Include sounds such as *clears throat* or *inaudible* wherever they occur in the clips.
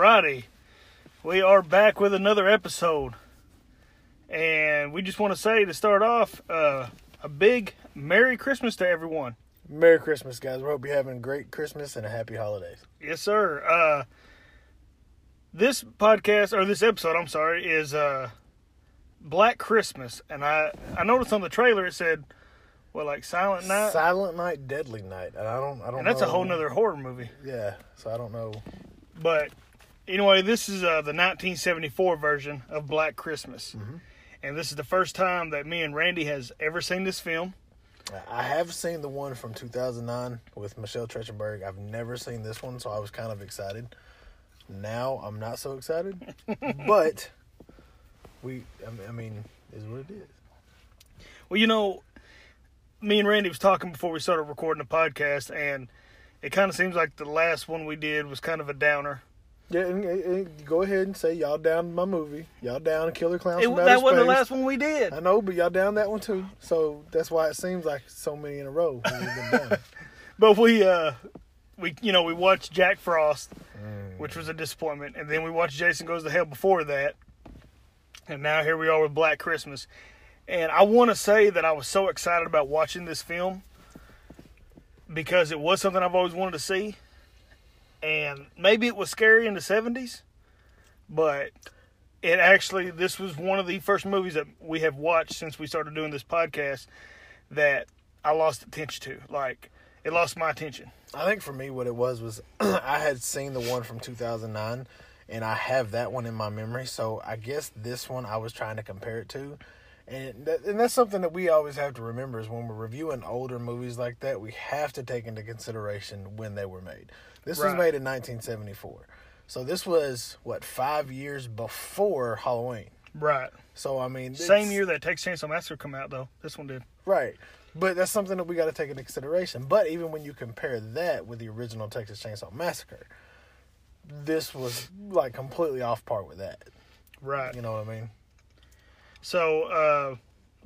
Alrighty. We are back with another episode. And we just want to say to start off, uh, a big Merry Christmas to everyone. Merry Christmas, guys. We hope you're having a great Christmas and a happy holidays. Yes, sir. Uh, this podcast, or this episode, I'm sorry, is uh, Black Christmas. And I, I noticed on the trailer it said, well, like Silent Night. Silent Night, Deadly Night, and I don't, I don't. and that's a whole nother horror movie. Yeah, so I don't know. But anyway, this is uh, the 1974 version of Black Christmas. And this is the first time that me and Randy has ever seen this film. I have seen the one from 2009 with Michelle Trachtenberg. I've never seen this one, so I was kind of excited. Now I'm not so excited, *laughs* but we, I mean, is what it is. Well, you know, me and Randy was talking before we started recording the podcast, and it kind of seems like the last one we did was kind of a downer. Yeah, and, and- go ahead and say y'all down my movie. Y'all down Killer Clowns It, from that wasn't the Space. last one we did. I know, but y'all down that one too. So that's why it seems like so many in a row. *laughs* But we, uh, we, you know, we watched Jack Frost, which was a disappointment, and then we watched Jason Goes to Hell before that, and now here we are with Black Christmas. And I want to say that I was so excited about watching this film because it was something I've always wanted to see, and maybe it was scary in the '70s, but it actually this was one of the first movies that we have watched since we started doing this podcast that I lost attention to. Like it lost my attention. I think for me, what it was was *clears throat* I had seen the one from 2009, and I have that one in my memory. So I guess this one I was trying to compare it to, and that, and that's something that we always have to remember is when we're reviewing older movies like that, we have to take into consideration when they were made. This was made in 1974, so this was what five years before Halloween. Right. So I mean, Same year that Texas Chainsaw Massacre come out though. This one did. Right. But that's something that we got to take into consideration. But even when you compare that with the original Texas Chainsaw Massacre, this was like completely off par with that. Right. You know what I mean? So uh,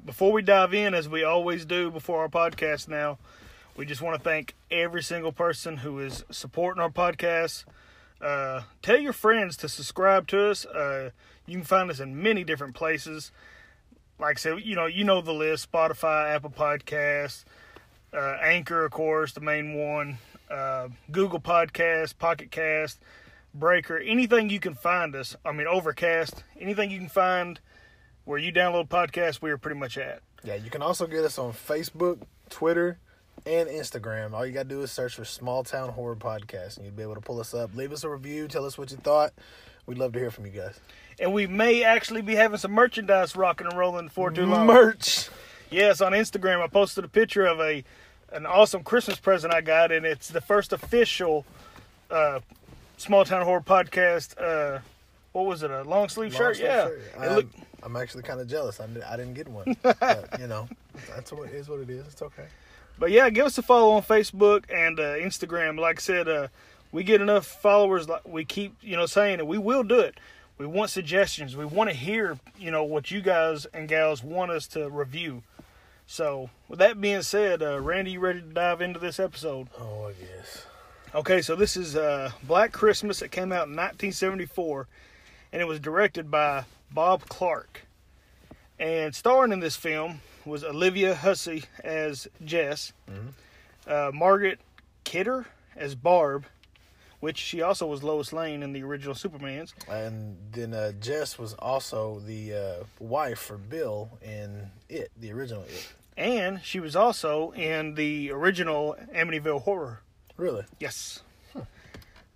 before we dive in, as we always do before our podcast now, we just want to thank every single person who is supporting our podcast. Uh, tell your friends to subscribe to us. Uh, you can find us in many different places. Like I said, you know, you know the list: Spotify, Apple Podcasts, uh, Anchor, of course, the main one, uh, Google Podcast, Pocket Cast, Breaker, anything you can find us. I mean, Overcast, anything you can find where you download podcasts, we are pretty much at. Yeah, you can also get us on Facebook, Twitter, and Instagram. All you got to do is search for Small Town Horror Podcast, and you'll be able to pull us up. Leave us a review. Tell us what you thought. We'd love to hear from you guys. And we may actually be having some merchandise rocking and rolling for too long. Merch. Yes, on Instagram, I posted a picture of a an awesome Christmas present I got, and it's the first official uh, Small Town Horror podcast. Uh, what was it? A long sleeve shirt? yeah. shirt. I'm, look- I'm actually kind of jealous. I, I didn't get one. *laughs* but, you know, that's what it is what it is. It's okay. But yeah, give us a follow on Facebook and uh, Instagram. Like I said, uh, we get enough followers. Like we keep, you know, saying it. We will do it. We want suggestions. We want to hear, you know, what you guys and gals want us to review. So, with that being said, uh, Randy, you ready to dive into this episode? Oh, I guess. Okay, so this is uh, Black Christmas. It came out in 1974, and it was directed by Bob Clark. And starring in this film was Olivia Hussey as Jess, uh, Margaret Kidder as Barb, which she also was Lois Lane in the original Supermans. And then uh, Jess was also the uh, wife for Bill in It, the original It. And she was also in the original Amityville Horror. Really? Yes.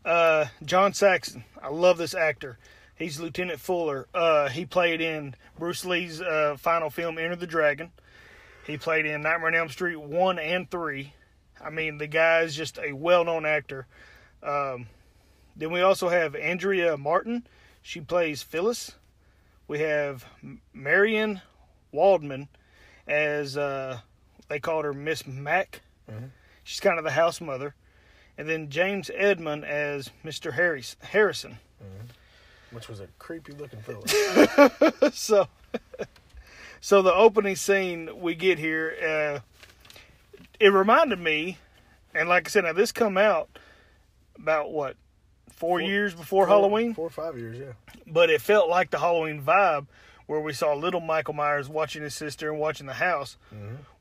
Uh, John Saxon. I love this actor. He's Lieutenant Fuller. Uh, he played in Bruce Lee's uh, final film, Enter the Dragon. He played in Nightmare on Elm Street 1 and 3. I mean, the guy is just a well known actor. Um, then we also have Andrea Martin. She plays Phyllis. We have Marian Waldman as uh, they called her Miss Mac. She's kind of the house mother. And then James Edmond as Mr. Harris, Harrison. Which was a creepy looking *laughs* fella. so so the opening scene we get here uh it reminded me and like i said now this come out about what four, years before halloween four or five years, yeah. but it felt like the halloween vibe where we saw little michael myers watching his sister and watching the house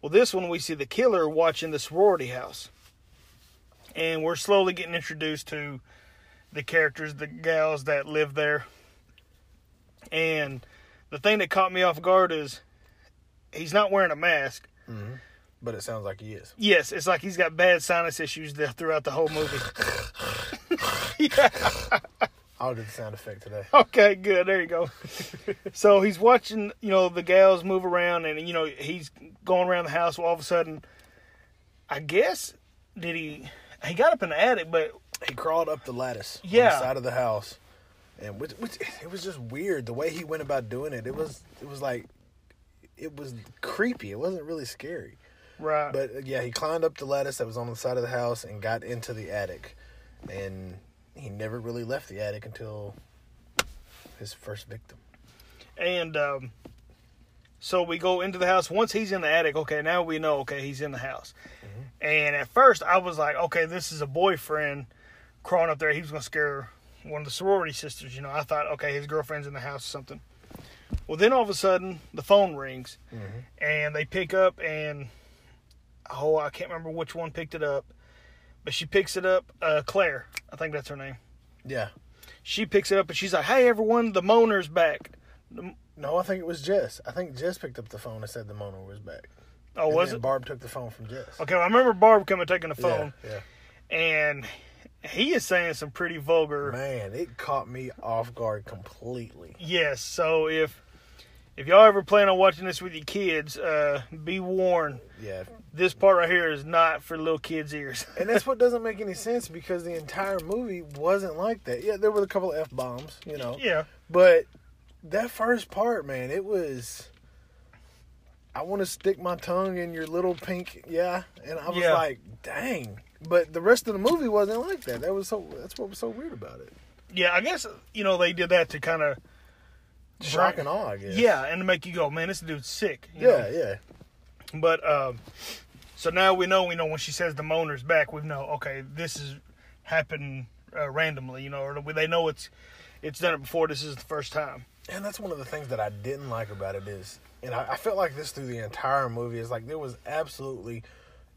well this one we see the killer watching the sorority house and we're slowly getting introduced to the characters the gals that live there and the thing that caught me off guard is he's not wearing a mask. Mm-hmm. But it sounds like he is. Yes, it's like he's got bad sinus issues throughout the whole movie. *laughs* *laughs* yeah. I'll do the sound effect today. Okay, good. There you go. *laughs* so he's watching, you know, the gals move around, and you know he's going around the house. Well, all of a sudden, I guess did he? He got up in the attic, but He crawled up the lattice on the side of the house, and which, which it was just weird the way he went about doing it. It was it was like it was creepy. It wasn't really scary. right. But uh, yeah, he climbed up the lattice that was on the side of the house and got into the attic, and he never really left the attic until his first victim. And um, so we go into the house. Once he's in the attic, okay, now we know, okay, he's in the house. And at first, I was like, okay, this is a boyfriend crawling up there. He was going to scare one of the sorority sisters. You know, I thought, okay, his girlfriend's in the house or something. Well, then all of a sudden, the phone rings, and they pick up, and oh, I can't remember which one picked it up, but she picks it up. Uh, Claire, I think that's her name. Yeah. She picks it up, and she's like, "Hey, everyone, the moaner's back." No, I think it was Jess. I think Jess picked up the phone and said the moaner was back. Oh, And was it? Barb took the phone from Jess. Okay, well, I remember Barb coming taking the Yeah, phone, yeah. and he is saying some pretty vulgar. Man, it caught me off guard completely. Yes, so if if y'all ever plan on watching this with your kids, uh, be warned. Yeah. This part right here is not for little kids' ears. *laughs* And that's what doesn't make any sense because the entire movie wasn't like that. Yeah, there were a couple of F bombs, you know. yeah, But that first part, man, it was. I want to stick my tongue in your little pink, yeah, and I was Yeah. like, dang. But the rest of the movie wasn't like that. That was so. That's what was so weird about it. yeah. I guess you know they did that to kind of Shock and awe, I guess. yeah, and to make you go, man, this dude's sick. yeah, know? yeah. But um, so now we know. We know when she says the moaner's back, we know. Okay, this is happening uh, randomly. You know, or they know it's it's done it before. This is the first time. And that's one of the things that I didn't like about it is, and I, I felt like this through the entire movie is like there was absolutely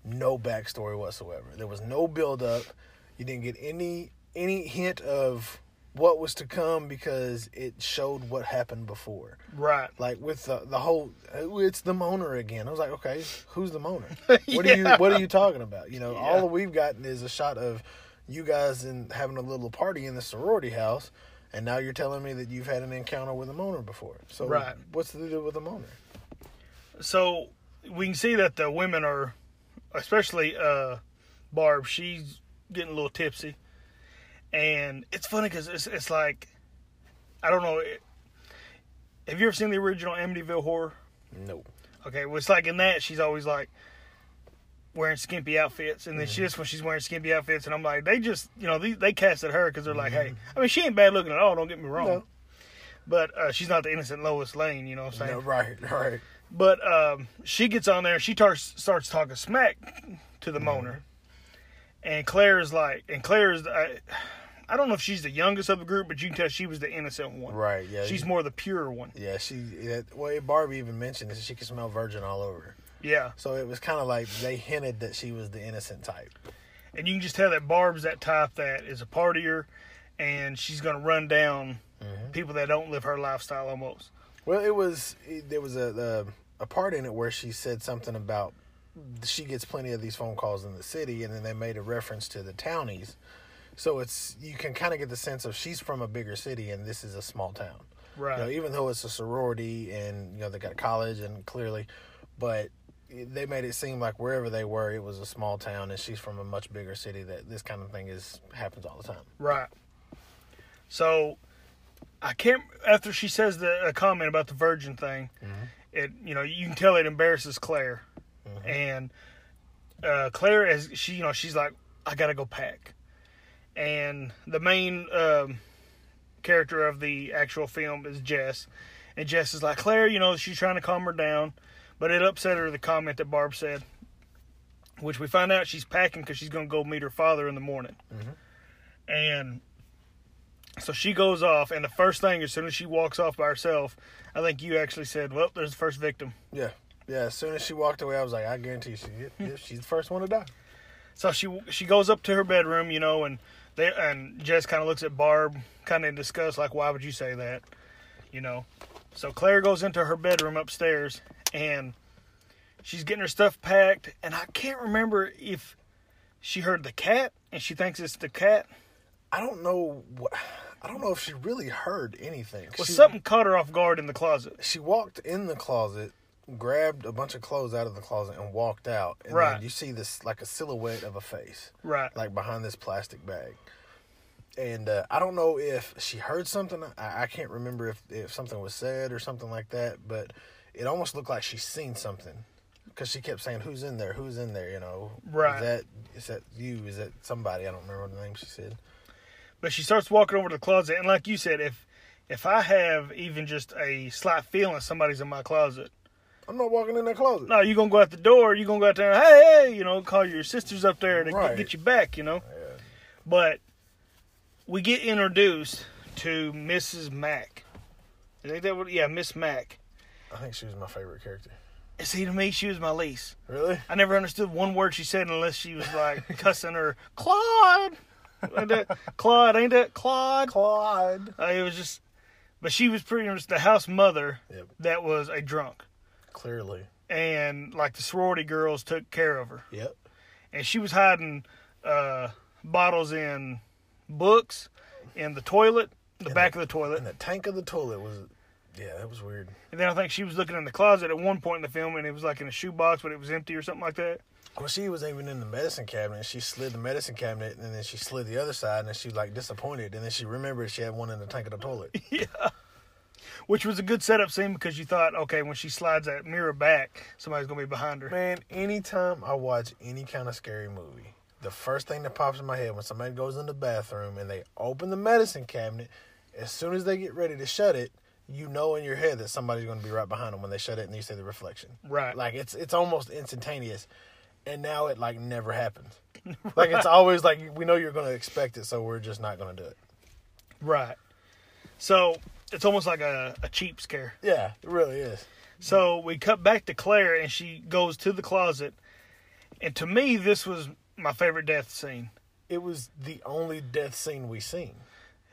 no backstory whatsoever. There was no build up. You didn't get any any hint of what was to come because it showed what happened before. Right. Like with the the whole, "Oh, it's the moaner again. I was like, okay, who's the moaner? *laughs* What are you What are you talking about? You know, all Yeah. that we've gotten is a shot of you guys in having a little party in the sorority house, and now you're telling me that you've had an encounter with a moaner before. So, Right. what's the deal with the moaner? So we can see that the women are, especially uh, Barb. She's getting a little tipsy, and it's funny because it's it's like, I don't know. It, have you ever seen the original Amityville Horror? No. Okay, well, it's like in that she's always like wearing skimpy outfits, and then she just when she's wearing skimpy outfits, and I'm like, they just you know they, they casted her because they're like, hey, I mean she ain't bad looking at all. Don't get me wrong, No. but uh, she's not the innocent Lois Lane. You know what I'm saying? No, right, right. But um, she gets on there, she starts starts talking smack to the Mm-hmm. moaner, and Claire is like, and Claire is, I, I don't know if she's the youngest of the group, but you can tell she was the innocent one. Right, yeah. She's more the pure one. Yeah, she. Yeah, well, Barbie even mentioned that she could smell virgin all over her. Yeah, So it was kind of like they hinted that she was the innocent type. and you can just tell that Barb's that type that is a partier, and she's gonna run down Mm-hmm. people that don't live her lifestyle almost. Well, it was it, there was a, a part in it where she said something about she gets plenty of these phone calls in the city, and then they made a reference to the townies. So it's you can kind of get the sense of she's from a bigger city, and this is a small town. Right. You know, even though it's a sorority, and you know they got a college, and clearly, but they made it seem like wherever they were, it was a small town, and she's from a much bigger city. That this kind of thing is happens all the time. Right. So, I can't. After she says the a comment about the virgin thing, mm-hmm. It you know you can tell it embarrasses Claire, and uh, Claire as she you know she's like I gotta go pack, and the main um, character of the actual film is Jess, and Jess is like Claire. You know, she's trying to calm her down, but it upset her the comment that Barb said, which we find out she's packing because she's to go meet her father in the morning, and. So she goes off, and the first thing, as soon as she walks off by herself, I think you actually said, "Well, there's the first victim." Yeah, yeah. As soon as she walked away, I was like, I guarantee she, yeah, hmm. she's the first one to die. So she she goes up to her bedroom, you know, and they and Jess kind of looks at Barb, kind of in disgust, like, "Why would you say that?" You know. So Claire goes into her bedroom upstairs, and she's getting her stuff packed, and I can't remember if she heard the cat and she thinks it's the cat. I don't know what. I don't know if she really heard anything. Well, she, something caught her off guard in the closet. She walked in the closet, grabbed a bunch of clothes out of the closet, and walked out. And Right. then you see this like a silhouette of a face, Right. like behind this plastic bag. And uh, I don't know if she heard something. I, I can't remember if, if something was said or something like that, but it almost looked like she's seen something because she kept saying, "Who's in there? Who's in there?" You know, Right. Is that is that you? Is that somebody? I don't remember the name she said. But she starts walking over to the closet, and like you said, if if I have even just a slight feeling somebody's in my closet, I'm not walking in that closet. no, you're gonna go out the door. You're gonna go out there. and, Hey, hey, you know, call your sisters up there to Right. get you back. You know. Yeah. But we get introduced to Mrs. Mack. I think that would yeah, Miss Mack. I think she was my favorite character. See, to me, she was my least. Really? I never understood one word she said unless she was like *laughs* cussing her Claude. Ain't that Claude? Ain't that Claude? Claude. Uh, it was just, but she was pretty much the house mother Yep. that was a drunk, Clearly. and like the sorority girls took care of her, Yep. and she was hiding uh, bottles in books in the toilet, the back of the toilet, And the tank of the toilet was, yeah, that was weird. and then I think she was looking in the closet at one point in the film, and it was like in a shoebox, but it was empty or something like that. Well, she was even in the medicine cabinet. She slid the medicine cabinet, and then she slid the other side, and then she was like disappointed, and then she remembered she had one in the tank of the toilet. *laughs* yeah, Which was a good setup scene because you thought, okay, when she slides that mirror back, somebody's gonna be behind her. Man, anytime I watch any kind of scary movie, the first thing that pops in my head when somebody goes in the bathroom and they open the medicine cabinet, as soon as they get ready to shut it, you know in your head that somebody's going to be right behind them when they shut it and you see the reflection. Right. Like it's it's almost instantaneous, and now it like never happens. *laughs* Like it's always like we know you're going to expect it, so we're just not going to do it. Right. So it's almost like a, a cheap scare. Yeah, it really is. So we cut back to Claire, and she goes to the closet. And to me, this was my favorite death scene. It was the only death scene we seen.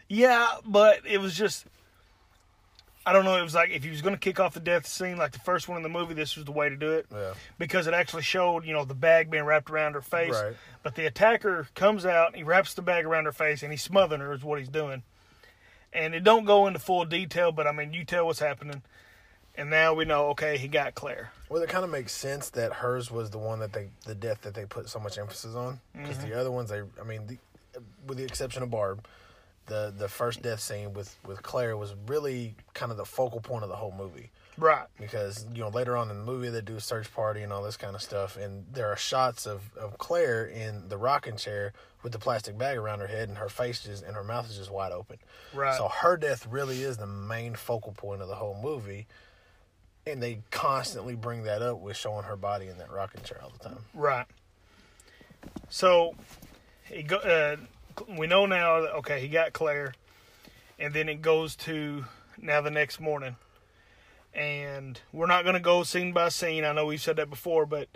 Yeah, but it was just. I don't know. It was like if he was going to kick off the death scene, like the first one in the movie, this was the way to do it. Yeah. Because it actually showed, you know, the bag being wrapped around her face. Right. But the attacker comes out, he wraps the bag around her face, and he's smothering her, is what he's doing. And it don't go into full detail, but I mean, you tell what's happening. And now we know, okay, he got Claire. Well, it kind of makes sense that hers was the one that they, the death that they put so much emphasis on, because mm-hmm. the other ones, they, I mean, the, with the exception of Barb, the the first death scene with with Claire was really kind of the focal point of the whole movie. Right. Because you know later on in the movie they do a search party and all this kind of stuff, and there are shots of of Claire in the rocking chair with the plastic bag around her head, and her face just and her mouth is just wide open. Right. So her death really is the main focal point of the whole movie. And they constantly bring that up with showing her body in that rocking chair all the time. Right. So, it go, uh, we know now that okay, he got Claire, and then it goes to now the next morning, and we're not going to go scene by scene. I know we've said that before, but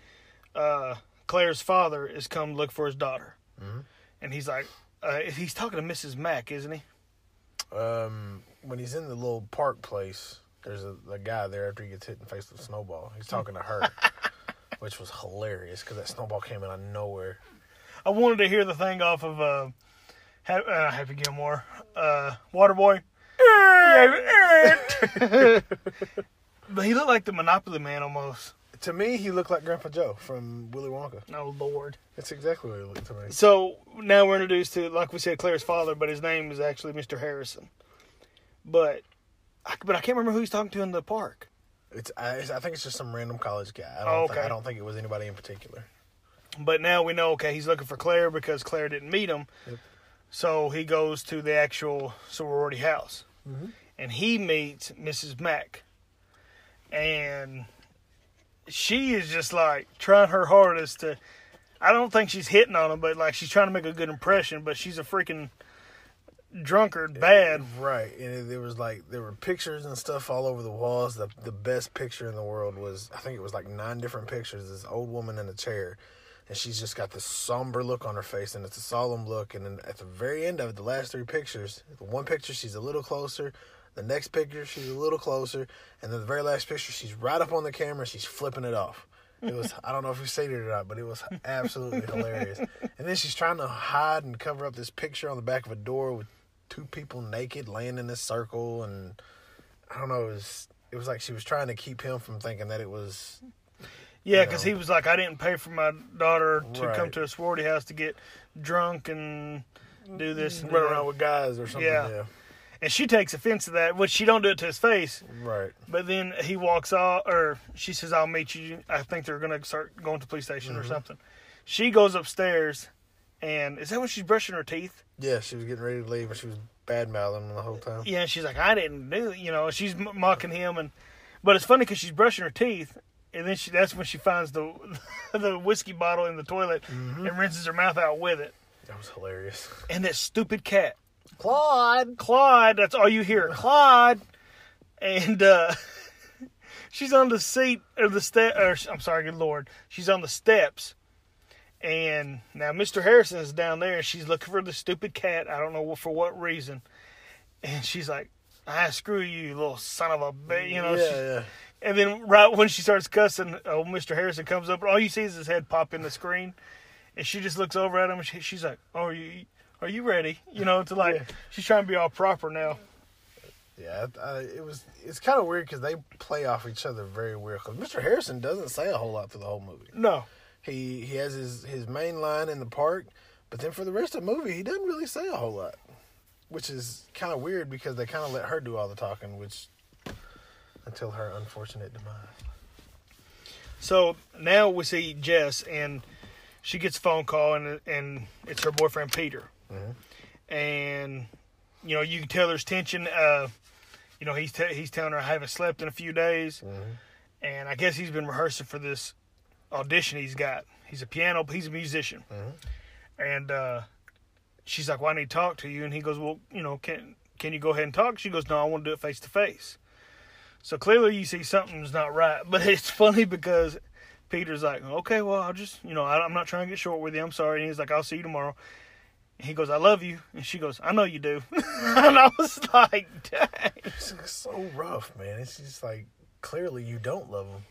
uh, Claire's father is come to look for his daughter, and he's like, uh, he's talking to Mrs. Mack, isn't he? Um, when he's in the little park place, there's a, a guy there after he gets hit in the face with a snowball. He's talking to her, *laughs* which was hilarious because that snowball came out of nowhere. I wanted to hear the thing off of uh, uh Happy Gilmore, uh, Waterboy. *laughs* but he looked like the Monopoly Man almost. To me, he looked like Grandpa Joe from Willy Wonka. Oh Lord! That's exactly what he looked to me. So now we're introduced to, like we said, Claire's father, but his name is actually Mr. Harrison. But, I, but I can't remember who he's talking to in the park. It's I, I think it's just some random college guy. I don't Oh, think, okay. I don't think it was anybody in particular. But now we know, okay, he's looking for Claire because Claire didn't meet him. Yep. So he goes to the actual sorority house, mm-hmm. and he meets Mrs. Mack, and she is just like trying her hardest to. I don't think she's hitting on him, but like she's trying to make a good impression. But she's a freaking drunkard, bad. Right, and there was like there were pictures and stuff all over the walls. The the best picture in the world was I think it was like nine different pictures. This old woman in a chair, and she's just got this somber look on her face, and it's a solemn look. And then at the very end of it, the last three pictures, the one picture she's a little closer. The next picture she's a little closer, and then the very last picture she's right up on the camera. She's flipping it off. It was I don't know if you seen it or not, but it was absolutely hilarious. And then she's trying to hide and cover up this picture on the back of a door with two people naked laying in this circle, and I don't know. It was it was like she was trying to keep him from thinking that it was Yeah, you because know. he was like, I didn't pay for my daughter to come to a sorority house to get drunk and do this and run around with guys or something. Yeah. Yeah, And she takes offense to that, which she don't do it to his face. right. But then he walks off, or she says, "I'll meet you." I think they're gonna start going to police station Mm-hmm. or something. She goes upstairs, and is that when she's brushing her teeth? Yeah, she was getting ready to leave, and she was bad mouthing him the whole time. Yeah, and she's like, "I didn't do," it," you know. She's m- mocking him, and but it's funny because she's brushing her teeth, and then she that's when she finds the *laughs* the whiskey bottle in the toilet Mm-hmm. and rinses her mouth out with it. That was hilarious. *laughs* And that stupid cat, Claude. Claude. That's all you hear, Claude. And uh, *laughs* she's on the seat or the step. Or I'm sorry, good lord, she's on the steps. And now Mr. Harrison is down there, and she's looking for the stupid cat. I don't know for what reason. And she's like, "I screw you, you little son of a bitch," you know. yeah, she- yeah. And then right when she starts cussing, oh, Mr. Harrison comes up, and all you see is his head pop in the screen, and she just looks over at him, and she, she's like, "Oh, are you are you ready?" You know, to like Yeah. she's trying to be all proper now. Yeah, I, it was. It's kind of weird because they play off each other very weird. Because Mr. Harrison doesn't say a whole lot through the whole movie. No, He he has his his main line in the park, but then for the rest of the movie, he doesn't really say a whole lot, which is kind of weird because they kind of let her do all the talking, which until her unfortunate demise. so now we see Jess, and she gets a phone call, and and it's her boyfriend Peter, and you know you can tell there's tension. Uh, you know he's he's telling her I haven't slept in a few days, and I guess he's been rehearsing for this audition he's got. He's a piano, he's a musician, and uh, she's like, "Well, I need to talk to you," and he goes, "Well, you know, can can you go ahead and talk?" She goes, "No, I want to do it face to face." So clearly, you see something's not right. *laughs* But it's funny because Peter's like, "Okay, well, I'll just, you know, I, I'm not trying to get short with you. I'm sorry." And he's like, "I'll see you tomorrow." And he goes, "I love you," and she goes, "I know you do." *laughs* and I was like, "Dang." It's so rough, man. It's just like clearly you don't love him.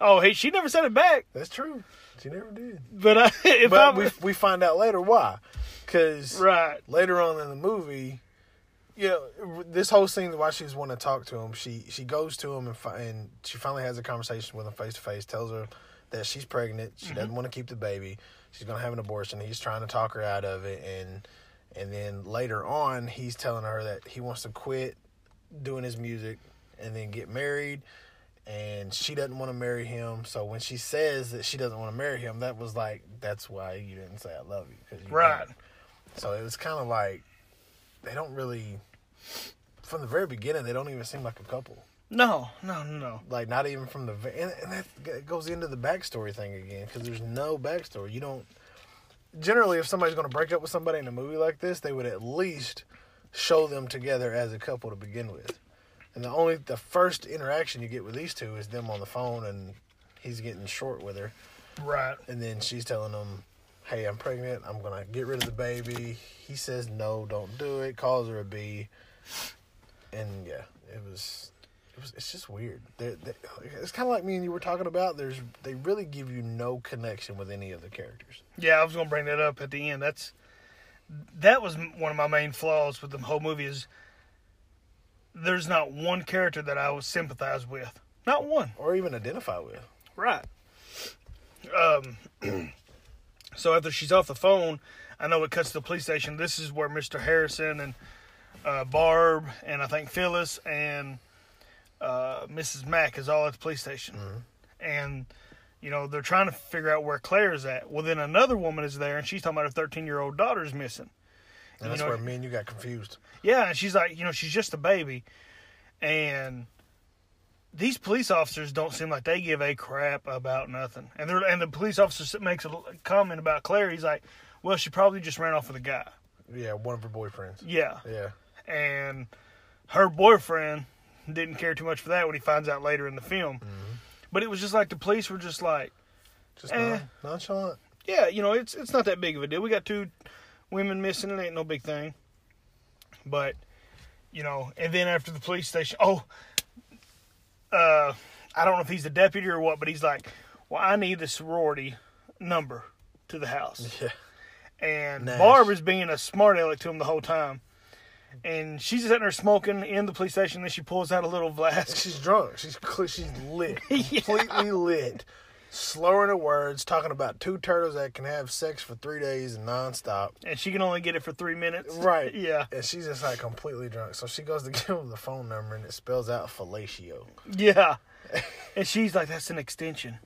Oh, hey, she never said it back. That's true. She never did. But *laughs* if But I we we find out later why, because right, later on in the movie, you know, this whole scene while she's wanting to talk to him, she she goes to him and fi- and she finally has a conversation with him face to face. Tells her that she's pregnant. She doesn't mm-hmm. want to keep the baby. She's gonna have an abortion. He's trying to talk her out of it, and and then later on, he's telling her that he wants to quit doing his music and then get married. And she doesn't want to marry him. So when she says that she doesn't want to marry him, that was like, that's why you didn't say I love you. 'cause you right. don't. So it was kind of like they don't really, from the very beginning, they don't even seem like a couple. No, no, no. Like not even from the and, and that goes into the backstory thing again because there's no backstory. You don't generally if somebody's going to break up with somebody in a movie like this, they would at least show them together as a couple to begin with. And the only the first interaction you get with these two is them on the phone and he's getting short with her. Right. And then she's telling him, "Hey, I'm pregnant. I'm gonna get rid of the baby." He says, "No, don't do it." Calls her a B, and yeah, it was, it was. It's just weird. They, they, it's kind of like me and you were talking about. There's they really give you no connection with any of the characters. Yeah, I was gonna bring that up at the end. That's that was one of my main flaws with the whole movie is there's not one character that I was sympathize with. Not one. or even identify with. Right. Um. *clears throat* so after she's off the phone, I know it cuts to the police station. This is where Mr. Harrison and uh, Barb and I think Phyllis and uh, Mrs. Mack is all at the police station, and you know they're trying to figure out where Claire is at. Well, then another woman is there, and she's talking about her 13 year old daughter's missing. And that's you know, where me and you got confused. Yeah, and she's like, you know, she's just a baby, and these police officers don't seem like they give a crap about nothing. And they're and the police officer makes a comment about Claire. He's like, well, she probably just ran off with a guy. Yeah, one of her boyfriends. Yeah, Yeah. And her boyfriend didn't care too much for that when he finds out later in the film. But it was just like the police were just like, Just Eh. non- nonchalant. yeah, you know, it's it's not that big of a deal. We got two women missing, it ain't no big thing. But you know, and then after the police station, oh, uh, I don't know if he's the deputy or what, but he's like, well, I need the sorority number to the house. *laughs* Yeah. And Nash. Barb is being a smart aleck to him the whole time. And she's sitting there smoking in the police station, and she pulls out a little flask. *laughs* She's drunk. She's she's lit. *laughs* Yeah. Completely lit. Slurring her words, talking about two turtles that can have sex for three days and nonstop. And she can only get it for three minutes. Right. *laughs* Yeah. And she's just like completely drunk. So she goes to give him the phone number and it spells out fellatio. Yeah. And she's like, that's an extension.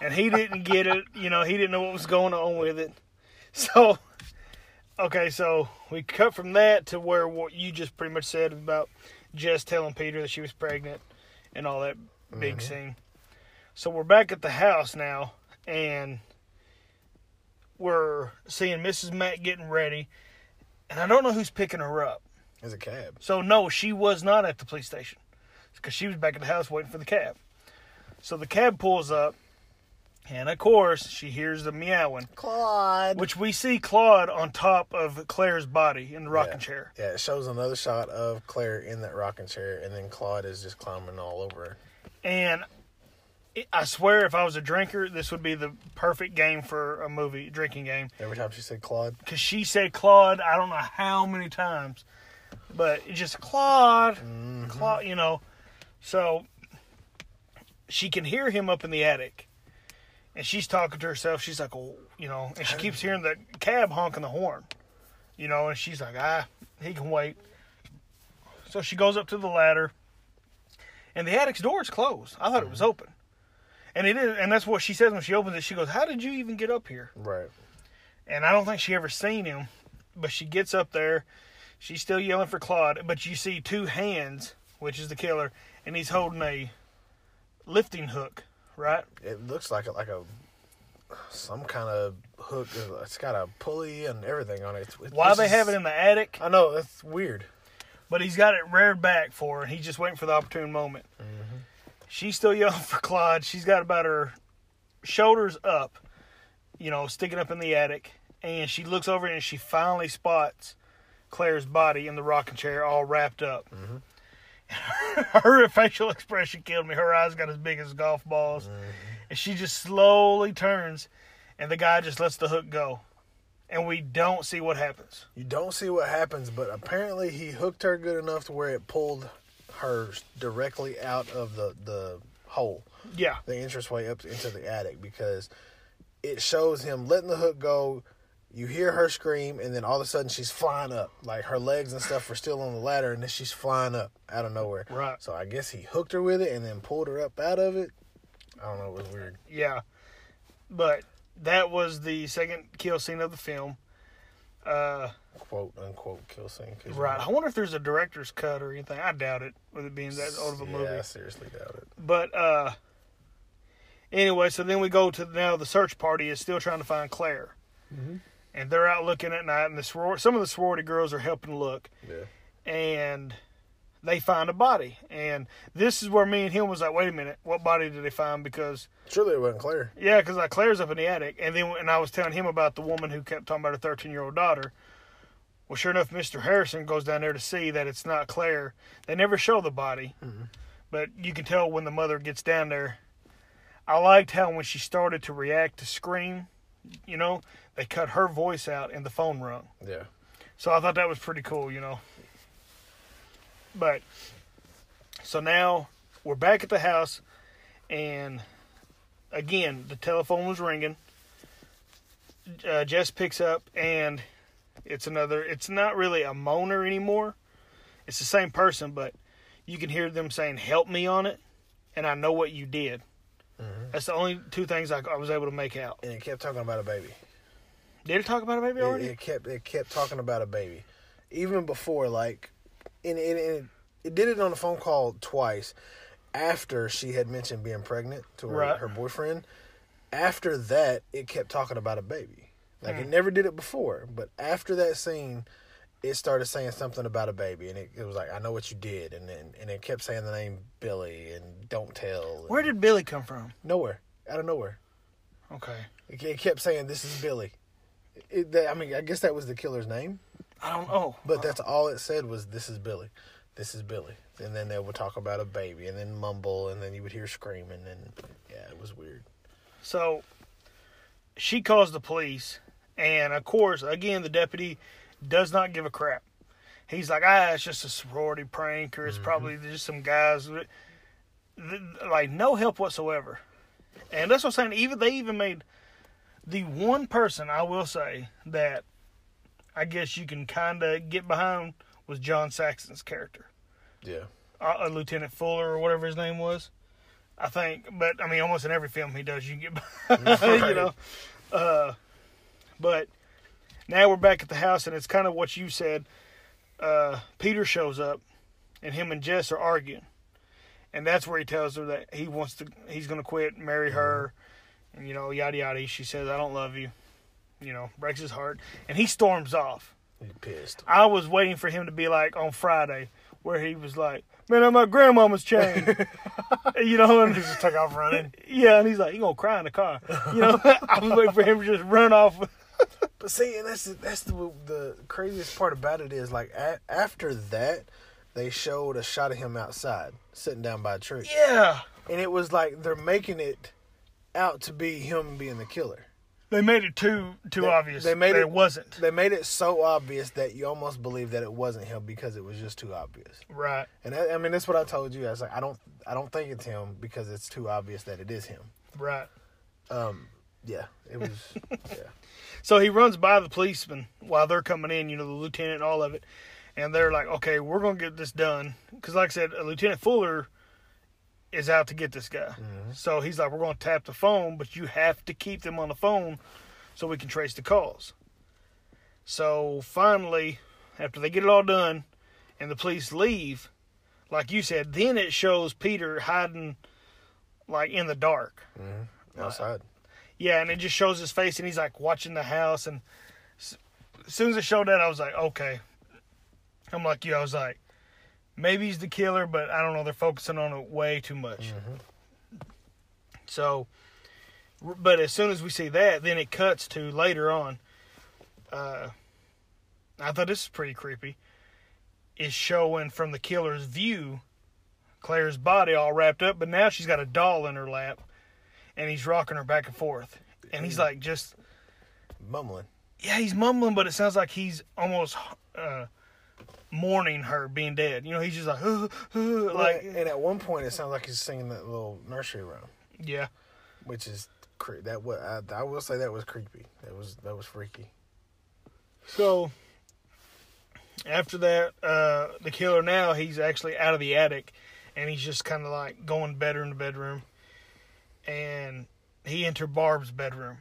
And he didn't get it. You know, he didn't know what was going on with it. So, okay, so we cut from that to where what you just pretty much said about Jess telling Peter that she was pregnant and all that big mm-hmm. scene. So we're back at the house now, and we're seeing Mrs. Matt getting ready. And I don't know who's picking her up. As a cab. So no, she was not at the police station because she was back at the house waiting for the cab. So the cab pulls up, and of course she hears the meowing, Claude. which we see Claude on top of Claire's body in the rocking yeah. chair. Yeah, it shows another shot of Claire in that rocking chair, and then Claude is just climbing all over her. And it, I swear, if I was a drinker, this would be the perfect game for a movie drinking game Every time she said Claude, because she said Claude. I don't know how many times, but just Claude, mm-hmm. Claude. You know, so she can hear him up in the attic, and she's talking to herself. She's like, oh, you know, and she keeps hearing the cab honking the horn, you know, and she's like, ah, he can wait. So she goes up to the ladder, and the attic's door is closed. I thought it was open, and it is, and that's what she says when she opens it. She goes, "How did you even get up here?" right? and I don't think she ever seen him. But she gets up there, she's still yelling for Claude. But you see two hands, which is the killer, and he's holding a lifting hook, right? It looks like a, like a some kind of hook. It's got a pulley and everything on it. It's, Why they is- have it in the attic? I know that's weird. But he's got it reared back for her, and he's just waiting for the opportune moment. Mm-hmm. She's still yelling *laughs* for Claude. She's got about her shoulders up, you know, sticking up in the attic, and she looks over and she finally spots Claire's body in the rocking chair, all wrapped up. Mm-hmm. *laughs* her facial expression killed me. Her eyes got as big as golf balls, mm-hmm. and she just slowly turns, and the guy just lets the hook go, and we don't see what happens. You don't see what happens, but apparently he hooked her good enough to where it pulled her directly out of the the hole, Yeah, the entrance way up into the attic, because it shows him letting the hook go. You hear her scream, and then all of a sudden she's flying up. Like her legs and stuff are still on the ladder, and then she's flying up out of nowhere. Right. So I guess he hooked her with it and then pulled her up out of it. I don't know. It was weird. Yeah. But that was the second kill scene of the film. Uh, Quote unquote kill scene right. I wonder if there's a director's cut or anything. I doubt it, with it being that old of a yeah, movie. I seriously doubt it. But uh, anyway, so then we go to now the search party is still trying to find Claire, and they're out looking at night, and the soror- some of the sorority girls are helping look, Yeah. and they find a body, and this is where me and him was like, wait a minute, what body did they find? Because Surely it wasn't Claire. Yeah, because like Claire's up in the attic, and then and I was telling him about the woman who kept talking about her thirteen year old daughter. Well, sure enough, Mister Harrison goes down there to see that it's not Claire. They never show the body, mm-hmm. but you can tell when the mother gets down there. I liked how when she started to react to scream, you know, they cut her voice out and the phone rung. Yeah. So I thought that was pretty cool, you know. But so now we're back at the house, and again the telephone was ringing. Uh, Jess picks up, and it's another. It's not really a moaner anymore. It's the same person, but you can hear them saying "Help me" on it, and I know what you did. That's the only two things I, I was able to make out. And it kept talking about a baby. Did it talk about a baby It, already? it kept it kept talking about a baby, even before like, and, and, and it, it did it on the phone call twice, after she had mentioned being pregnant to her, Right. her boyfriend. After that, it kept talking about a baby. Like Hmm. it never did it before, but after that scene, it started saying something about a baby, and it, it was like, "I know what you did," and then and it kept saying the name Billy and "Don't tell." and- Where did Billy come from? nowhere out of nowhere? Okay. It, it kept saying, "This is Billy." It, that, I mean, I guess that was the killer's name. I don't know. But that's all it said was this is Billy. This is Billy. And then they would talk about a baby and then mumble and then you would hear screaming and yeah, it was weird. So she calls the police, and of course, again, the deputy does not give a crap. He's like, ah, it's just a sorority prank, or it's probably just some guys. Like, no help whatsoever. And that's what I'm saying. Even they even made the one person I will say that I guess you can kind of get behind was John Saxon's character Yeah. uh, uh, Lieutenant Fuller or whatever his name was. I think, but I mean, almost in every film he does, you can get, *laughs* you know. Uh, but now we're back at the house, and it's kind of what you said. Uh, Peter shows up, and him and Jess are arguing, and that's where he tells her that he wants to, he's going to quit, marry her, and you know, yada yada. She says, "I don't love you," you know, breaks his heart, and he storms off. You pissed. I was waiting for him to be like on Friday, where he was like, "Man, I'm my grandmama's chain," *laughs* you know, and He just took off running. *laughs* yeah, and he's like, "You gonna cry in the car?" You know, *laughs* I was waiting for him to just run off. But see, and that's the, that's the the craziest part about it is like a, after that, they showed a shot of him outside sitting down by a tree, Yeah, and it was like they're making it out to be him being the killer. they made it too too They- obvious. they made it- it wasn't They made it so obvious that you almost believe that it wasn't him because it was just too obvious. right. And I, I mean, that's what I told you. I was like, I don't, I don't think it's him because it's too obvious that it is him. Right. Um, yeah, it was. *laughs* yeah, So he runs by the policeman while they're coming in, you know, the lieutenant and all of it. And they're like, okay, we're to get this done. Because, like I said, Lieutenant Fuller is out to get this guy. Mm-hmm. So he's like, we're going to tap the phone, but you have to keep them on the phone so we can trace the calls. So finally, after they get it all done and the police leave, like you said, then it shows Peter hiding like in the dark. Mm-hmm. Uh, outside. Yeah, and it just shows his face, and he's like watching the house. And as soon as it showed that, I was like, okay. I'm like you. I was like, maybe he's the killer, but I don't know. They're focusing on it way too much. So, but as soon as we see that, then it cuts to later on. Uh, I thought this is pretty creepy. Is showing from the killer's view, Claire's body all wrapped up, but now she's got a doll in her lap and he's rocking her back and forth. And he's like, just Mumbling. yeah, he's mumbling, but it sounds like he's almost uh, mourning her being dead. You know, he's just like, like Like, and at one point, it sounds like he's singing that little nursery rhyme, yeah. which is cre- that. What I, I will say that was creepy. That was that was freaky. So after that, uh, the killer now he's actually out of the attic, and he's just kind of like going bedroom to bedroom, and he entered Barb's bedroom,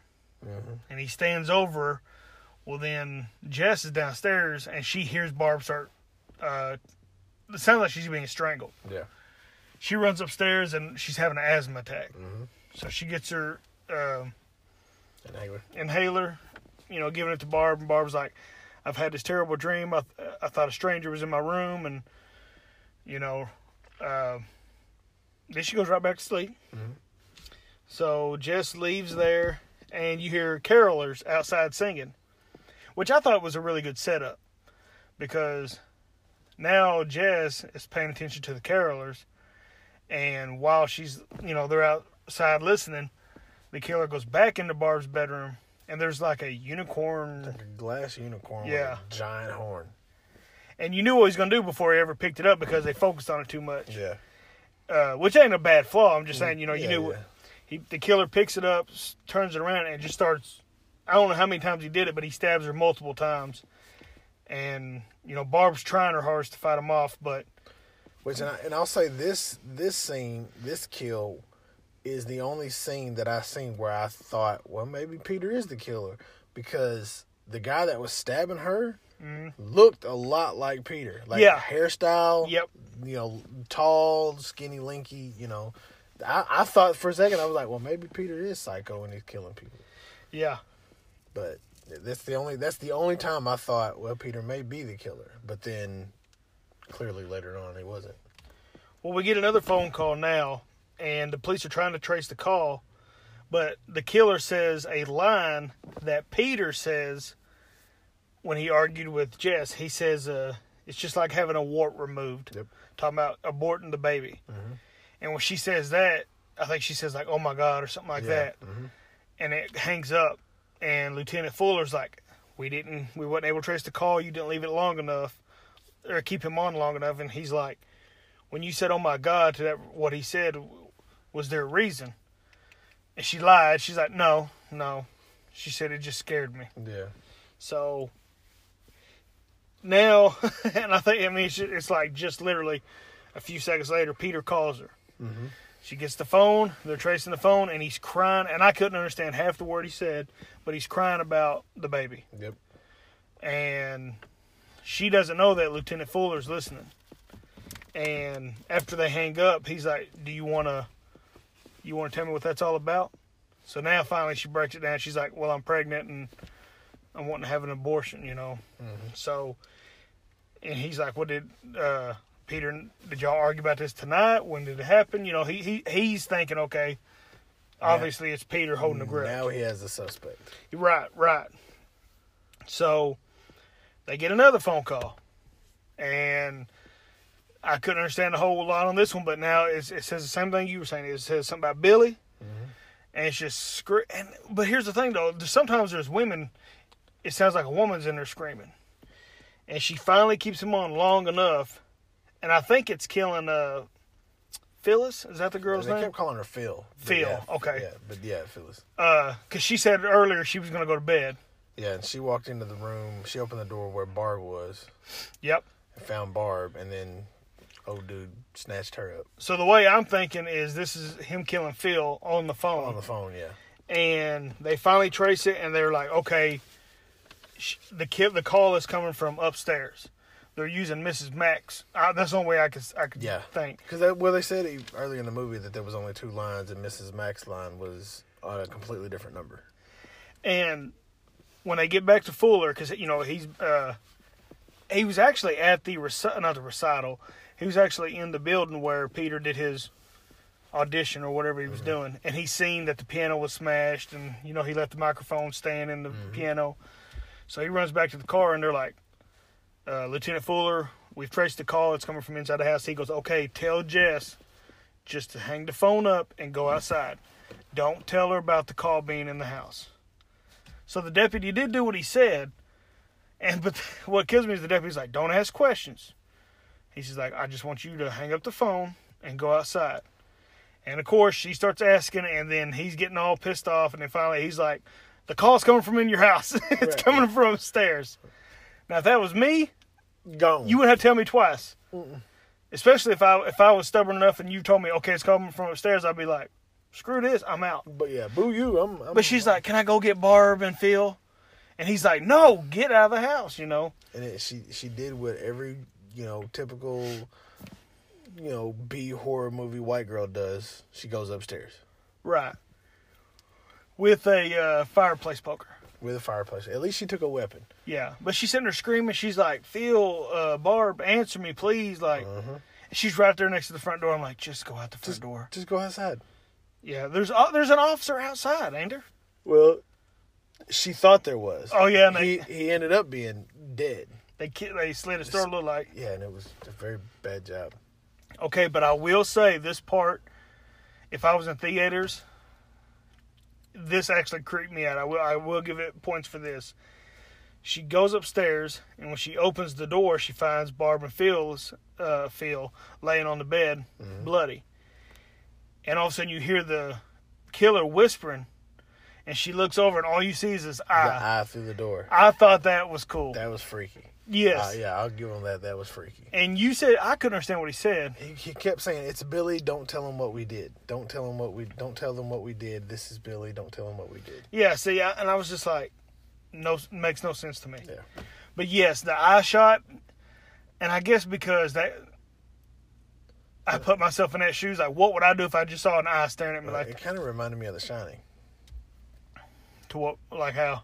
and he stands over. Well, then Jess is downstairs, and she hears Barb start. Uh, it sounds like she's being strangled. Yeah. She runs upstairs, and she's having an asthma attack. So she gets her. um Hayward. inhaler, you know, giving it to Barb, and Barb's like, "I've had this terrible dream. I, I thought a stranger was in my room, and you know, uh, then she goes right back to sleep. So Jess leaves there, and you hear carolers outside singing, which I thought was a really good setup because now Jess is paying attention to the carolers, and while she's, you know, they're outside listening the killer goes back into Barb's bedroom, and there's like a unicorn. Like a glass unicorn Yeah. with a giant horn. And you knew what he was going to do before he ever picked it up because they focused on it too much. Yeah. Uh, which ain't a bad flaw. I'm just saying, you know, you Yeah, knew yeah. he the killer picks it up, turns it around, and just starts. I don't know how many times he did it, but he stabs her multiple times. And you know, Barb's trying her hardest to fight him off, but Which and, I, and I'll say this this scene this kill is the only scene that I've seen where I thought well maybe Peter is the killer because the guy that was stabbing her mm-hmm. looked a lot like Peter. Like Yeah. hairstyle. Yep. You know, tall, skinny, lanky. You know, I, I thought for a second I was like, well, maybe Peter is psycho and he's killing people. Yeah. But that's the only that's the only time I thought, well, Peter may be the killer. But then clearly later on he wasn't. Well, we get another phone call now, and the police are trying to trace the call, but the killer says a line that Peter says when he argued with Jess. He says, uh, "It's just like having a wart removed." Yep. Talking about aborting the baby, and when she says that, I think she says like, "Oh my God" or something like Yeah. that, and it hangs up. And Lieutenant Fuller's like, "We didn't, we wasn't able to trace the call. You didn't leave it long enough, or keep him on long enough." And he's like when you said "Oh my God" to that, what he said, was there a reason? And she lied. She's like, "No, no." She said it just scared me. Yeah. So now, *laughs* and I think I mean it's, it's like just literally a few seconds later, Peter calls her. Mm-hmm. She gets the phone. They're tracing the phone, and he's crying. And I couldn't understand half the word he said, but he's crying about the baby. Yep. And she doesn't know that Lieutenant Fuller's listening. And after they hang up, he's like, "Do you want to? You want to tell me what that's all about?" So now finally she breaks it down. She's like, "Well, I'm pregnant and I'm wanting to have an abortion," you know. So, and he's like, "What did uh, Peter? Did y'all argue about this tonight? When did it happen?" You know, he he he's thinking, okay, obviously it's Peter holding the grudge. Now he has a suspect. Right, right. So they get another phone call, and I couldn't understand a whole lot on this one, but now it's, it says the same thing you were saying. It says something about Billy, mm-hmm. and it's just scre- and But here's the thing, though. Sometimes there's women. It sounds like a woman's in there screaming, and she finally keeps him on long enough, and I think it's killing uh, Phyllis. Is that the girl's they name? They kept calling her Phil. Phil, yeah, okay. Yeah, but yeah, Phyllis. Uh, because she said earlier she was going to go to bed. Yeah, and she walked into the room. She opened the door where Barb was Yep. and found Barb, and then old dude snatched her up So the way I'm thinking is this is him killing Phil on the phone, on the phone. Yeah, and they finally trace it, and they're like, okay, the kid, the call is coming from upstairs. They're using Mrs. Mac's. Uh, that's the only way I could I could Yeah. think. because well, they said e- earlier in the movie that there was only two lines, and Mrs. Mack's line was on a completely different number. And when they get back to Fuller, because you know he's uh, he was actually at the reci- not the recital. He was actually in the building where Peter did his audition or whatever he was doing, and he seen that the piano was smashed, and you know he left the microphone stand in the piano. So he runs back to the car, and they're like, uh, "Lieutenant Fuller, we've traced the call. It's coming from inside the house." He goes, "Okay, tell Jess just to hang the phone up and go outside. Don't tell her about the call being in the house." So the deputy did do what he said, and but *laughs* what kills me is the deputy's like, "Don't ask questions." He's like, "I just want you to hang up the phone and go outside." And of course, she starts asking, and then he's getting all pissed off, and then finally he's like, "The call's coming from in your house. *laughs* it's Right. coming from upstairs." Now, if that was me, Gone. you wouldn't have to tell me twice. Especially if I if I was stubborn enough and you told me, "Okay, it's coming from upstairs," I'd be like, "Screw this, I'm out." but yeah, boo you. I'm. I'm But she's like, "Can I go get Barb and Phil?" And he's like, "No, get out of the house," you know. and it, she she did what every you know typical you know B horror movie white girl does. She goes upstairs Right. With a uh, fireplace poker. With a fireplace. At least she took a weapon. Yeah, but she's sitting there screaming. She's like, "Phil, uh, Barb, answer me, please!" Like, she's right there next to the front door. I'm like, "Just go out the front Just door." Just go outside. Yeah, there's uh, there's an officer outside, ain't there? Well, she thought there was. Oh, yeah, he he ended up being dead. They they slit his throat. Look like Yeah, and it was a very bad job. okay, but I will say this part. If I was in theaters, this actually creeped me out. I will I will give it points for this. She goes upstairs, and when she opens the door, she finds Barb and Phil's uh, Phil laying on the bed, bloody. And all of a sudden, you hear the killer whispering, and she looks over, and all you see is his The eye. eye through the door. I thought that was cool. That was freaky. Yes. Uh, yeah, I'll give him that. That was freaky. And you said I couldn't understand what he said. He, he kept saying, "It's Billy. Don't tell him what we did. Don't tell him what we. Don't tell them what we did. This is Billy. Don't tell him what we did." Yeah. See, I, and I was just like, no makes no sense to me. Yeah. But yes, the eye shot, and I guess because that I put myself in that shoes, like what would I do if I just saw an eye staring at me like it kind of reminded me of The Shining. To what like how?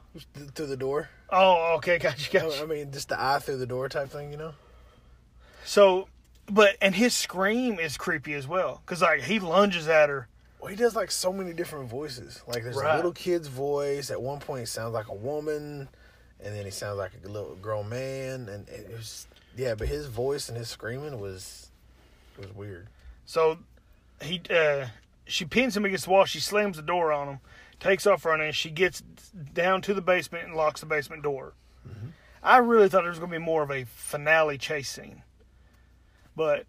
Through the door. Oh, okay, *laughs* gotcha, I gotcha. I mean, just the eye through the door type thing, you know? So, but and his scream is creepy as well, cause like he lunges at her. Well, he does like so many different voices. Like there's Right. a little kid's voice. At one point, he sounds like a woman, and then he sounds like a little grown man. And it was yeah, but his voice and his screaming was was weird. So he uh she pins him against the wall. She slams the door on him, takes off running. She gets down to the basement and locks the basement door. Mm-hmm. I really thought there was going to be more of a finale chase scene, but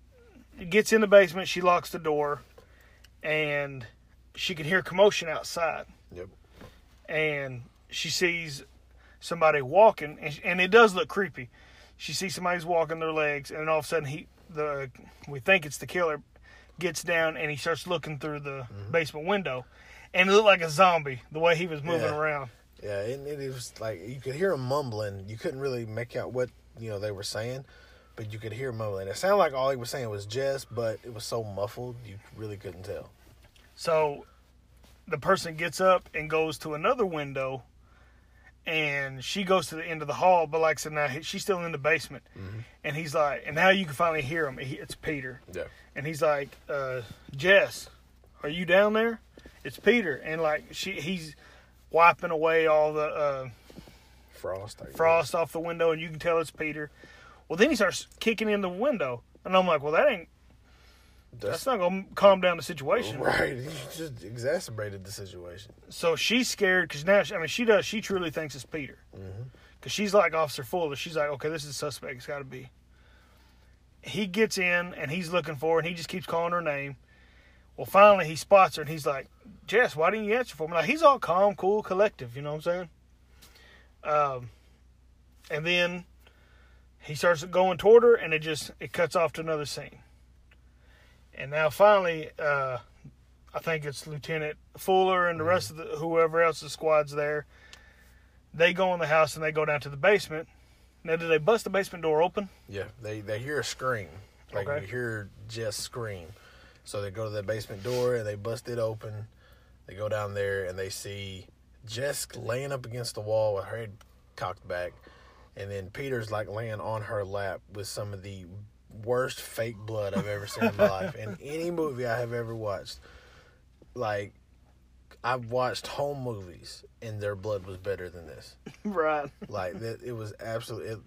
it gets in the basement. She locks the door, and she can hear commotion outside. Yep. and she sees somebody walking, and, and it does look creepy. She sees somebody's walking their legs, and then all of a sudden he the we think it's the killer gets down and he starts looking through the mm-hmm. basement window, and it looked like a zombie the way he was moving Yeah. around. Yeah, and it was like you could hear him mumbling. You couldn't really make out what you know they were saying, but you could hear him mumbling. It sounded like all he was saying was Jess, but it was so muffled you really couldn't tell. So the person gets up and goes to another window, and she goes to the end of the hall. But like I said, now she's still in the basement, and he's like, and now you can finally hear him. It's Peter. Yeah. and he's like, uh, "Jess, are you down there?" It's Peter, and like she, he's wiping away all the uh, Frost. I guess. frost off the window, and you can tell it's Peter. Well, then he starts kicking in the window, and I'm like, "Well, that ain't that's That's, not gonna calm down the situation." right. *laughs* He just exacerbated the situation. So she's scared because now, she, I mean, she does. She truly thinks it's Peter because she's like Officer Fuller. She's like, "Okay, this is a suspect. It's got to be." He gets in and he's looking for her, and he just keeps calling her name. Well, finally he spots her, and he's like, "Jess, why didn't you answer for me?" Like he's all calm, cool, collective. You know what I'm saying? Um, and then he starts going toward her, and it just it cuts off to another scene. And now finally, uh, I think it's Lieutenant Fuller and the rest of the whoever else the squad's there. They go in the house and they go down to the basement. Now, do they bust the basement door open? Yeah, they they hear a scream, like Okay. you hear Jess scream. So they go to the basement door and they bust it open. They go down there and they see Jess laying up against the wall with her head cocked back, and then Peter's like laying on her lap with some of the worst fake blood I've ever seen in my life in any movie I have ever watched. Like I've watched home movies and their blood was better than this. *laughs* right. Like that, it was absolutely it,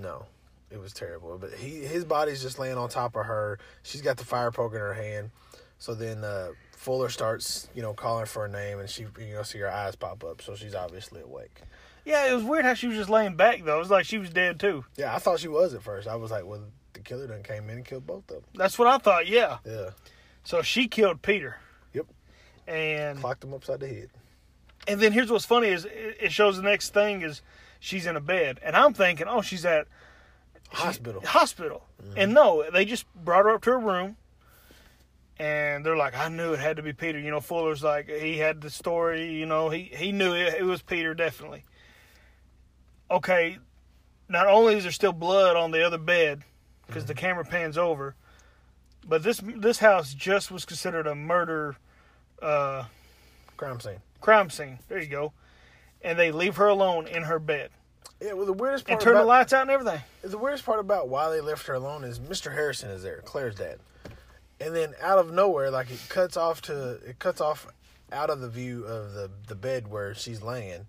no, it was terrible. But he his body's just laying on top of her. She's got the fire poke in her hand. So then uh, Fuller starts, you know, calling for her name, and she, you know, see her eyes pop up. So she's obviously awake. Yeah, it was weird how she was just laying back though. It was like she was dead too. Yeah, I thought she was at first. I was like, well, the killer done came in and killed both of them. That's what I thought. Yeah. Yeah, So she killed Peter. Yep. And clocked him upside the head. and then here's what's funny is it it shows the next thing is she's in a bed, and I'm thinking, oh, she's at Hospital. hospital. And no, they just brought her up to her room. And they're like, I knew it had to be Peter. You know, Fuller's like, he had the story, you know, he, he knew it, it was Peter, definitely. Okay, not only is there still blood on the other bed, because the camera pans over, but this this house just was considered a murder uh, Crime scene. crime scene. There you go. And they leave her alone in her bed Yeah, well, the weirdest part and turn about, the lights out and everything. The weirdest part about why they left her alone is Mr. Harrison is there, Clare's dad, and then out of nowhere, like it cuts off to it cuts off out of the view of the the bed where she's laying,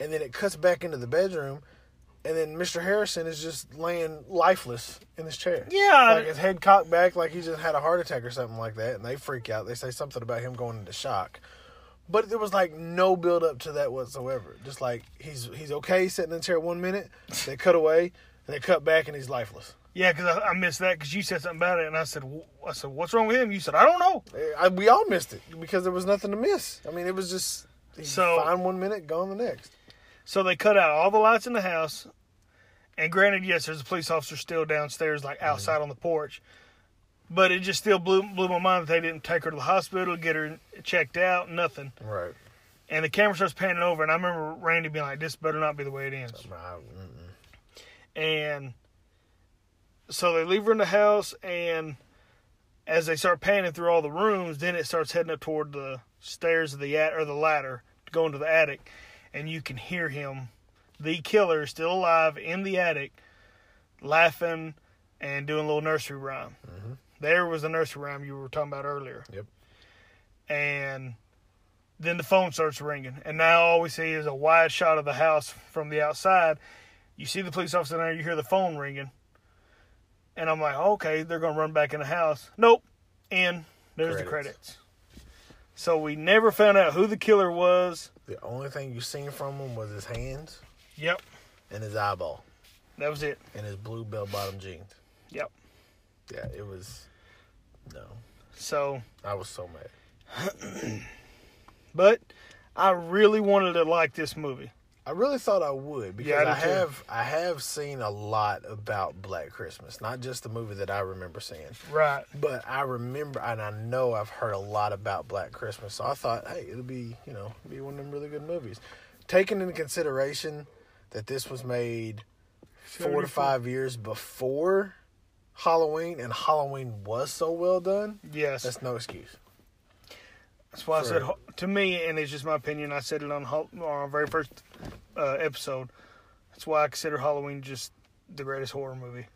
and then it cuts back into the bedroom, and then Mr. Harrison is just laying lifeless in his chair. Yeah, like his head cocked back, like he just had a heart attack or something like that, and they freak out. They say something about him going into shock. But there was like no build up to that whatsoever. Just like he's he's okay sitting in the chair one minute, they cut away, and they cut back, and he's lifeless. Yeah, because I, I missed that because you said something about it, and I said, "Wh- I said, what's wrong with him? You said, I don't know. Eh, I, we all missed it because there was nothing to miss. I mean, it was just So- fine one minute, gone the next. So they cut out all the lights in the house, and granted, yes, there's a police officer still downstairs, like mm-hmm. outside on the porch, but it just still blew blew my mind that they didn't take her to the hospital, get her checked out, nothing. Right. and the camera starts panning over, and I remember Randy being like, "This better not be the way it ends." Mm-mm. And so they leave her in the house, and as they start panning through all the rooms, then it starts heading up toward the stairs of the at or the ladder to go into the attic, and you can hear him, the killer, still alive in the attic, laughing and doing a little nursery rhyme. There was the nursery rhyme you were talking about earlier. Yep. And then the phone starts ringing, and now all we see is a wide shot of the house from the outside. You see the police officer there, you hear the phone ringing, and I'm like, okay, they're gonna run back in the house. Nope, and there's the Credits. credits. So we never found out who the killer was. The only thing you seen from him was his hands Yep, and his eyeball that was it. and his blue bell bottom jeans. Yep. Yeah, it was. No, So, I was so mad. *clears throat* but I really wanted to like this movie. I really thought I would because Yeah, I do I, too. have I have seen a lot about Black Christmas, not just the movie that I remember seeing, Right. but I remember and I know I've heard a lot about Black Christmas. So I thought, hey, it'll be you know be one of them really good movies. Taking into consideration that this was made four to five years before Halloween, and Halloween was so well done, Yes. that's no excuse. That's why I said to me, and it's just my opinion. I said it on, on our very first uh, episode. That's why I consider Halloween just the greatest horror movie,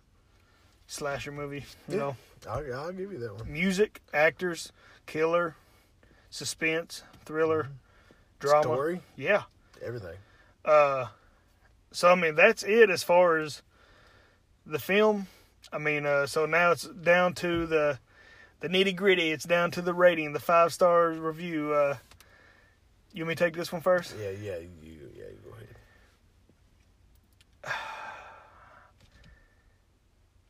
slasher movie. You Yeah. know, I'll, I'll give you that one. music, actors, killer, suspense, thriller, drama. Story, Yeah. everything. Uh, so I mean that's it as far as the film. I mean, uh, so now it's down to the the nitty gritty. It's down to the rating, the five star review. Uh, you want me to take this one first? Yeah, yeah, you, yeah. You go ahead. *sighs*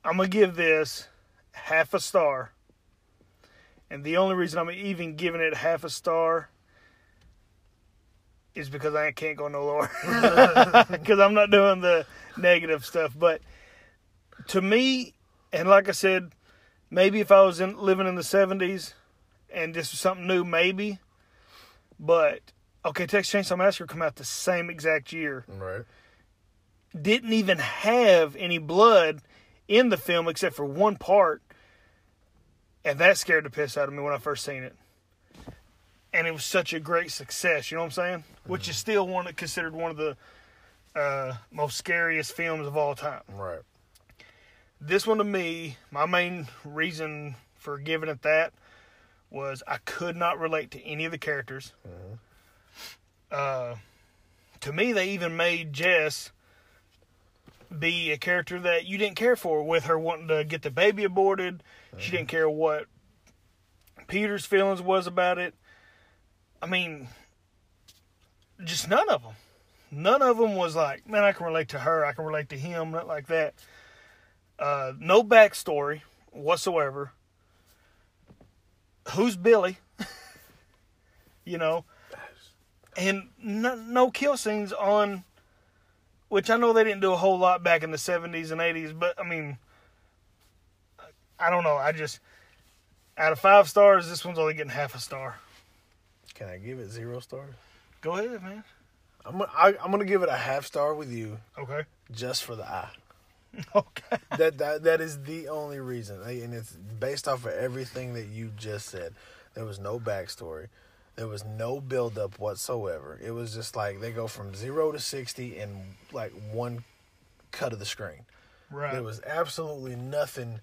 I'm gonna give this half a star, and the only reason I'm even giving it half a star is because I can't go no lower *laughs* *laughs* *laughs* because I'm not doing the negative stuff. But to me, and like I said, maybe if I was in, living in the '70s and this was something new, maybe. But okay, Texas Chainsaw Massacre come out the same exact year Right. didn't even have any blood in the film except for one part. And that scared the piss out of me when I first seen it. And it was such a great success, you know what I'm saying? Which is still one considered one of the uh, most scariest films of all time. Right. This one to me, my main reason for giving it that was I could not relate to any of the characters. Uh, to me, they even made Jess be a character that you didn't care for, with her wanting to get the baby aborted. She didn't care what Peter's feelings was about it. I mean, just none of them. None of them was like, man, I can relate to her. I can relate to him. Not like that. Uh, no backstory whatsoever. Who's Billy? *laughs* you know, and no, no kill scenes on, which I know they didn't do a whole lot back in the seventies and eighties, but I mean, I don't know. I just out of five stars, this one's only getting half a star. Can I give it zero stars? Go ahead, man. I'm gonna, I, I'm gonna give it a half star with you Okay. just for the eye. *laughs* Okay. that that that is the only reason, and it's based off of everything that you just said. There was no backstory. There was no build up whatsoever. It was just like they go from zero to sixty in like one cut of the screen. Right. There was absolutely nothing,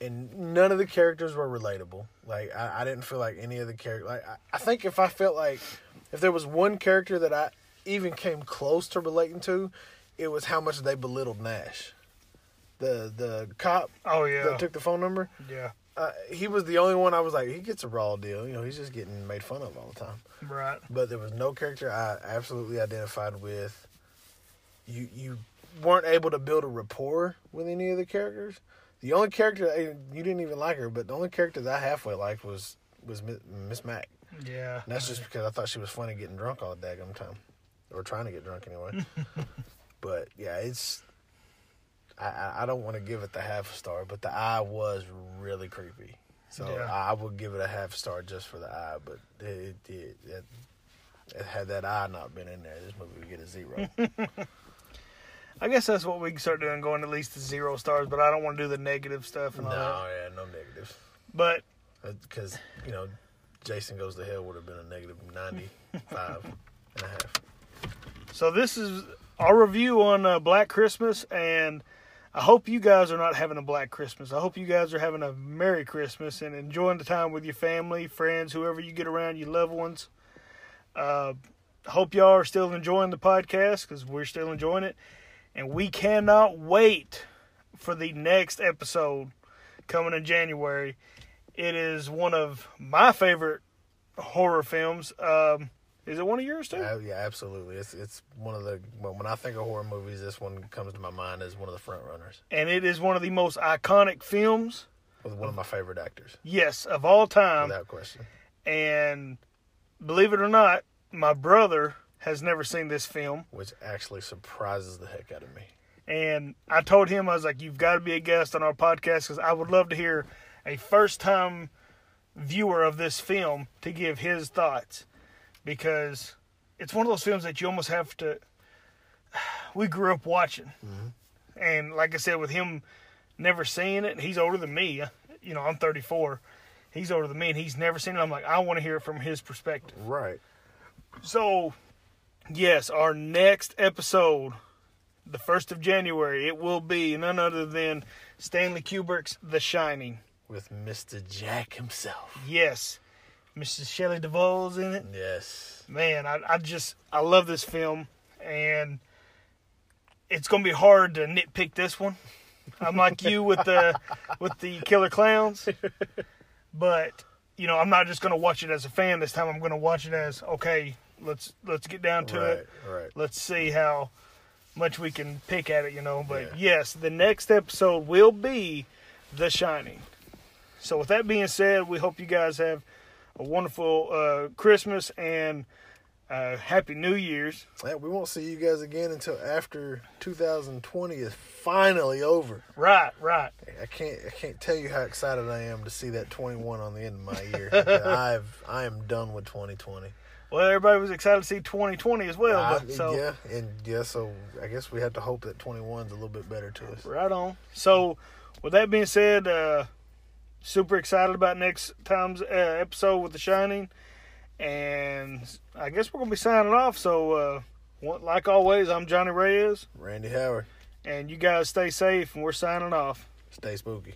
and none of the characters were relatable. Like I, I didn't feel like any of the characters. Like I, I think if I felt like if there was one character that I even came close to relating to, it was how much they belittled Nash. The the cop oh yeah. that took the phone number. yeah. Uh, he was the only one I was like, he gets a raw deal. You know, he's just getting made fun of all the time. Right. But there was no character I absolutely identified with. You you weren't able to build a rapport with any of the characters. The only character eh, you didn't even like her, but the only character that I halfway liked was was Miss Mac. Yeah. And that's just because I thought she was funny getting drunk all the daggum time, or trying to get drunk anyway. *laughs* but yeah, it's. I, I don't want to give it the half a star, but the eye was really creepy. So Yeah. I, would give it a half star just for the eye, but it, it, it Had that eye not been in there, this movie would get a zero. *laughs* I guess that's what we can start doing, going at least to zero stars. But I don't want to do the negative stuff and no, all that. yeah, no negatives. But Because, you know, Jason Goes to Hell would have been a negative 95 and a half. so this is our review on uh, Black Christmas, and I hope you guys are not having a Black Christmas. I hope you guys are having a Merry Christmas and enjoying the time with your family, friends, whoever you get around, your loved ones. Uh, hope y'all are still enjoying the podcast because we're still enjoying it, and we cannot wait for the next episode coming in January. It is one of my favorite horror films. Um, is it one of yours too? Uh, yeah, absolutely. It's it's one of the when when I think of horror movies, this one comes to my mind as one of the front runners and it is one of the most iconic films, with one of my favorite actors, yes, of all time. without question. And believe it or not, my brother has never seen this film. Which actually surprises the heck out of me. And I told him, I was like, you've got to be a guest on our podcast because I would love to hear a first time viewer of this film to give his thoughts. Because it's one of those films that you almost have to. We grew up watching. Mm-hmm. And like I said, with him never seeing it, he's older than me. You know, I'm 34. He's older than me, and he's never seen it. I'm like, I want to hear it from his perspective. Right. So, yes, our next episode, the 1st of January, it will be none other than Stanley Kubrick's The Shining. With Mr. Jack himself. Yes, Mrs. Shelley Duvall's in it. Yes. Man, I, I just, I love this film, and it's going to be hard to nitpick this one. I'm like you with the *laughs* with the Killer Clowns, but you know I'm not just going to watch it as a fan this time. I'm going to watch it as okay. Let's let's get down to right. it. Right. let's see how much we can pick at it, you know. But Yeah. yes, the next episode will be The Shining. So with that being said, we hope you guys have a wonderful uh, Christmas and uh, Happy New Year's. Yeah, we won't see you guys again until after 2020 is finally over. Right, right. I can't I can't tell you how excited I am to see that 21 on the end of my year. *laughs* I've I am done with 2020. Well, everybody was excited to see 2020 as well. I- but so yeah, and yeah, so I guess we have to hope that 21 is a little bit better to us. right on. So with that being said, uh, super excited about next time's uh, episode with The Shining. And I guess we're going to be signing off. So, uh, like always, I'm Johnny Reyes. Randy Howard, And you guys stay safe, and we're signing off. stay spooky.